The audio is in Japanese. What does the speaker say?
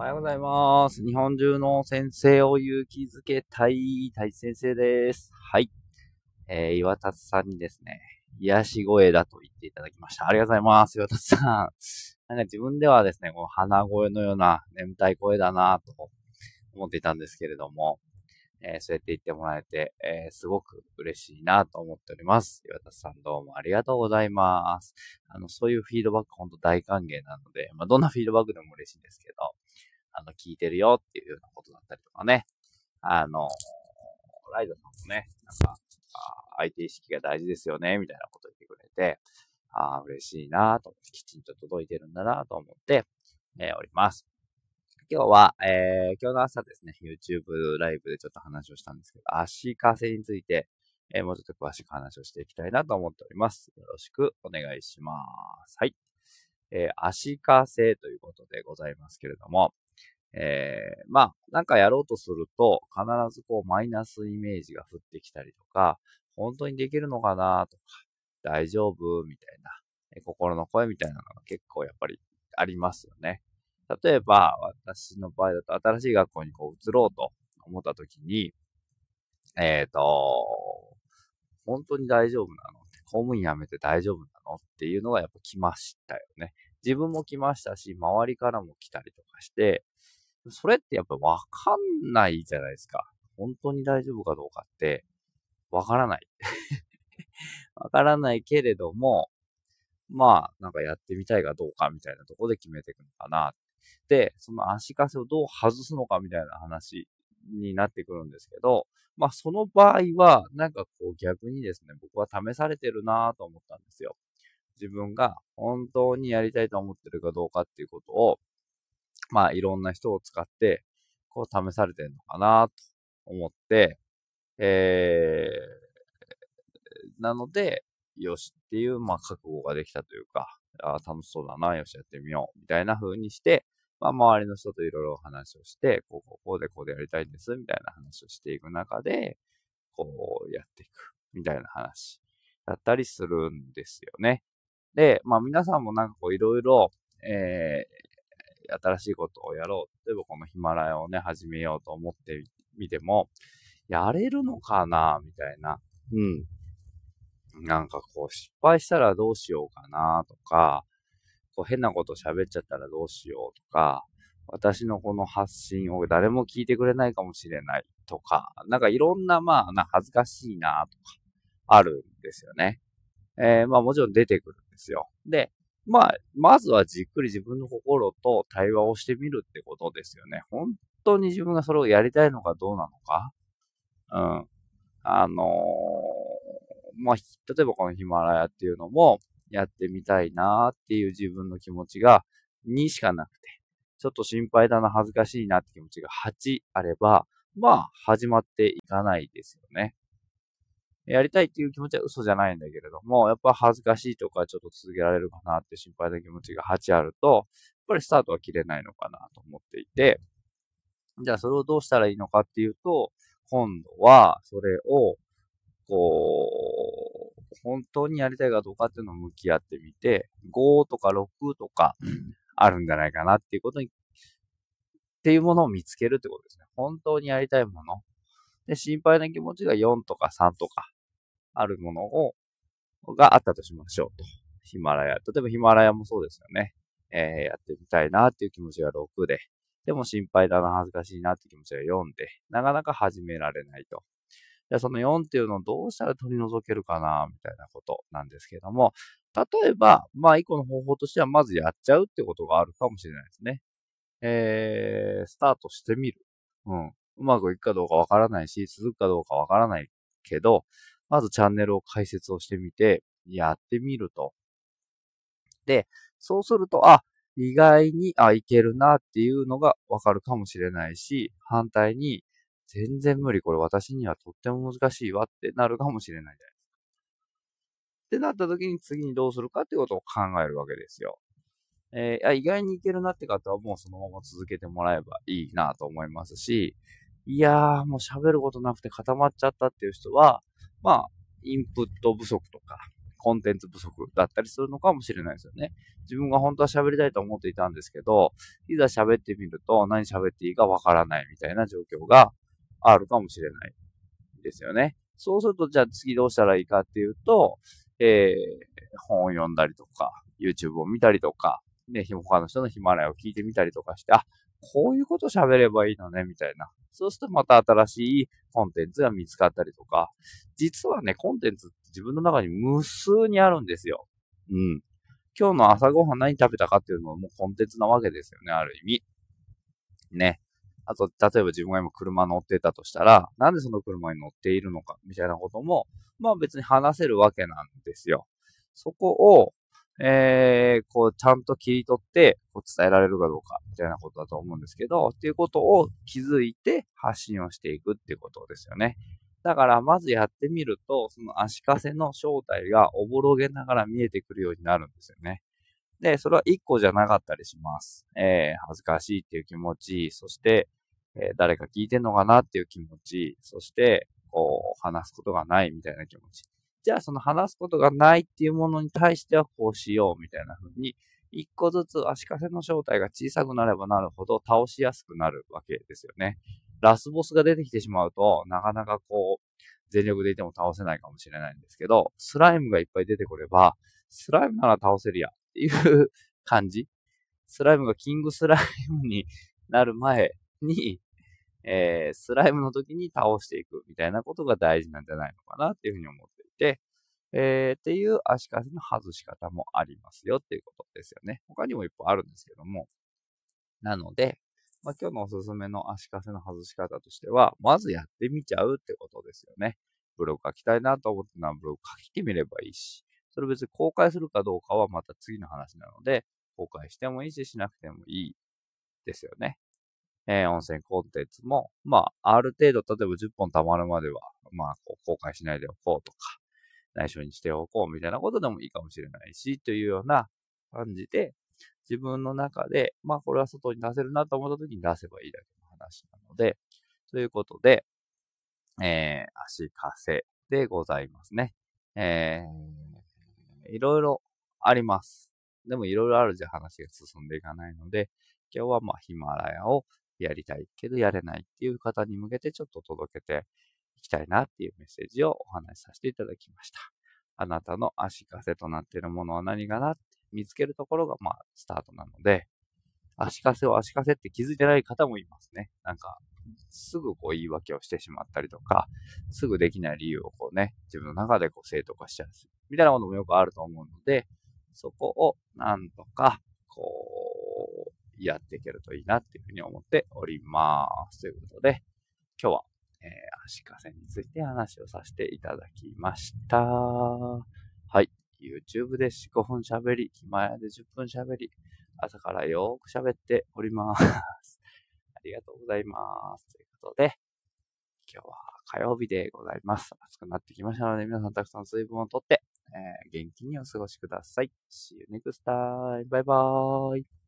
おはようございます。日本中の先生を勇気づけたい、大先生です。はい。えー、岩達さんにですね、癒し声だと言っていただきました。ありがとうございます。岩達さん。なんか自分ではですね、この鼻声のような眠たい声だなと思っていたんですけれども、えー、そうやって言ってもらえて、えー、すごく嬉しいなと思っております。岩田さんどうもありがとうございます。あの、そういうフィードバック本当大歓迎なので、まあ、どんなフィードバックでも嬉しいんですけど、あの、聞いてるよっていうようなことだったりとかね、あの、ライドさんもね、なんか、相手意識が大事ですよね、みたいなこと言ってくれて、ああ、嬉しいなと、きちんと届いてるんだなと思って、えー、おります。今日は、えー、今日の朝ですね、YouTube ライブでちょっと話をしたんですけど、足かせについて、えー、もうちょっと詳しく話をしていきたいなと思っております。よろしくお願いします。はい。えー、足かせということでございますけれども、えー、まあ、なんかやろうとすると、必ずこう、マイナスイメージが降ってきたりとか、本当にできるのかなとか、大丈夫みたいな、え心の声みたいなのが結構やっぱりありますよね。例えば、私の場合だと新しい学校にこう移ろうと思った時に、えっ、ー、と、本当に大丈夫なの公務員辞めて大丈夫なのっていうのがやっぱ来ましたよね。自分も来ましたし、周りからも来たりとかして、それってやっぱわかんないじゃないですか。本当に大丈夫かどうかって、わからない。わからないけれども、まあ、なんかやってみたいかどうかみたいなところで決めていくのかな。で、その足かせをどう外すのかみたいな話になってくるんですけど、まあその場合は、なんかこう逆にですね、僕は試されてるなぁと思ったんですよ。自分が本当にやりたいと思ってるかどうかっていうことを、まあいろんな人を使って、こう試されてるのかなと思って、えー、なので、よしっていう、まあ覚悟ができたというか、ああ楽しそうだな、よしやってみよう、みたいな風にして、まあ、周りの人といろいろ話をして、こう、こう、こうでこうでやりたいんです、みたいな話をしていく中で、こう、やっていく、みたいな話だったりするんですよね。で、まあ、皆さんもなんかこう、いろいろ、えー、新しいことをやろう。例えばこのヒマラヤをね、始めようと思ってみても、やれるのかな？みたいな。うん。なんかこう、失敗したらどうしようかなとか、こう変なこと喋っちゃったらどうしようとか、私のこの発信を誰も聞いてくれないかもしれないとか、なんかいろんなまあ、な恥ずかしいなとか、あるんですよね。えー、まあもちろん出てくるんですよ。で、まあ、まずはじっくり自分の心と対話をしてみるってことですよね。本当に自分がそれをやりたいのかどうなのか。うん。あのー、まあ、例えばこのヒマラヤっていうのも、やってみたいなっていう自分の気持ちが2しかなくて、ちょっと心配だな、恥ずかしいなって気持ちが8あれば、まあ、始まっていかないですよね。やりたいっていう気持ちは嘘じゃないんだけれども、やっぱ恥ずかしいとかちょっと続けられるかなって心配な気持ちが8あると、やっぱりスタートは切れないのかなと思っていて、じゃあそれをどうしたらいいのかっていうと、今度はそれを、こう、本当にやりたいかどうかっていうのを向き合ってみて、5とか6とかあるんじゃないかなっていうことに、っていうものを見つけるってことですね。本当にやりたいもの。で、心配な気持ちが4とか3とかあるものを、があったとしましょうと。ヒマラヤ。例えばヒマラヤもそうですよね。えー、やってみたいなっていう気持ちが6で、でも心配だな、恥ずかしいなっていう気持ちが4で、なかなか始められないと。じゃあその4っていうのをどうしたら取り除けるかな、みたいなことなんですけども、例えば、まあ一個の方法としてはまずやっちゃうってことがあるかもしれないですね。えー、スタートしてみる。うん。うまくいくかどうかわからないし、続くかどうかわからないけど、まずチャンネルを開設をしてみて、やってみると。で、そうすると、あ、意外に、あ、いけるなっていうのがわかるかもしれないし、反対に、全然無理、これ私にはとっても難しいわってなるかもしれないじゃないですか。ってなった時に次にどうするかってことを考えるわけですよ。えー、意外にいけるなって方はもうそのまま続けてもらえばいいなと思いますし、いやーもう喋ることなくて固まっちゃったっていう人は、まあ、インプット不足とか、コンテンツ不足だったりするのかもしれないですよね。自分が本当は喋りたいと思っていたんですけど、いざ喋ってみると何喋っていいかわからないみたいな状況があるかもしれないですよね。そうすると、じゃあ次どうしたらいいかっていうと、えー、本を読んだりとか、YouTube を見たりとか、ね、他の人のヒマラヤを聞いてみたりとかして、あ、こういうこと喋ればいいのね、みたいな。そうするとまた新しいコンテンツが見つかったりとか、実はね、コンテンツって自分の中に無数にあるんですよ。うん。今日の朝ごはん何食べたかっていうのももうコンテンツなわけですよね、ある意味。ね。あと、例えば自分が今車乗ってたとしたら、なんでその車に乗っているのか、みたいなことも、まあ別に話せるわけなんですよ。そこを、えー、こう、ちゃんと切り取って、こう伝えられるかどうか、みたいなことだと思うんですけど、っていうことを気づいて発信をしていくっていうことですよね。だから、まずやってみると、その足かせの正体がおぼろげながら見えてくるようになるんですよね。で、それは一個じゃなかったりします。えー、恥ずかしいっていう気持ち、そして、えー、誰か聞いてんのかなっていう気持ち、そして、こう、話すことがないみたいな気持ち。じゃあその話すことがないっていうものに対してはこうしようみたいな風に、一個ずつ足かせの正体が小さくなればなるほど倒しやすくなるわけですよね。ラスボスが出てきてしまうと、なかなかこう、全力でいても倒せないかもしれないんですけど、スライムがいっぱい出てこれば、スライムなら倒せるやっていう感じ。スライムがキングスライムになる前に、えー、スライムの時に倒していくみたいなことが大事なんじゃないのかなっていうふうに思ってて、えー、っていう足かせの外し方もありますよっていうことですよね。他にもいっぱいあるんですけども。なので、まあ、今日のおすすめの足かせの外し方としては、まずやってみちゃうってことですよね。ブログ書きたいなと思ってならブログ書いてみればいいし、それ別に公開するかどうかはまた次の話なので、公開してもいいし、しなくてもいいですよね。えー、音声コンテンツも、まあ、ある程度、例えば10本溜まるまでは、まあ、こう公開しないでおこうとか、内緒にしておこうみたいなことでもいいかもしれないし、というような感じで、自分の中で、まあ、これは外に出せるなと思った時に出せばいいだけの話なので、ということで、えー、足かせでございますね。えー、いろいろあります。でもいろいろあるじゃ話が進んでいかないので、今日はまあヒマラヤをやりたいけどやれないっていう方に向けてちょっと届けていきたいなっていうメッセージをお話しさせていただきました。あなたの足かせとなっているものは何かなって見つけるところがまあスタートなので、足かせを足かせって気づいてない方もいますね。なんか、すぐこう言い訳をしてしまったりとか、すぐできない理由をこうね、自分の中でこう正当化しちゃうみたいなこともよくあると思うので、そこをなんとか、こう、やっていけるといいなっていうふうに思っております。ということで、今日は、え、足かせについて話をさせていただきました。はい。YouTube で4、5分喋り、ヒマヤで10分喋り、朝からよーく喋っております。ありがとうございます。ということで、今日は火曜日でございます。暑くなってきましたので、皆さんたくさん水分をとって、えー、元気にお過ごしください。See you next time. バイバーイ。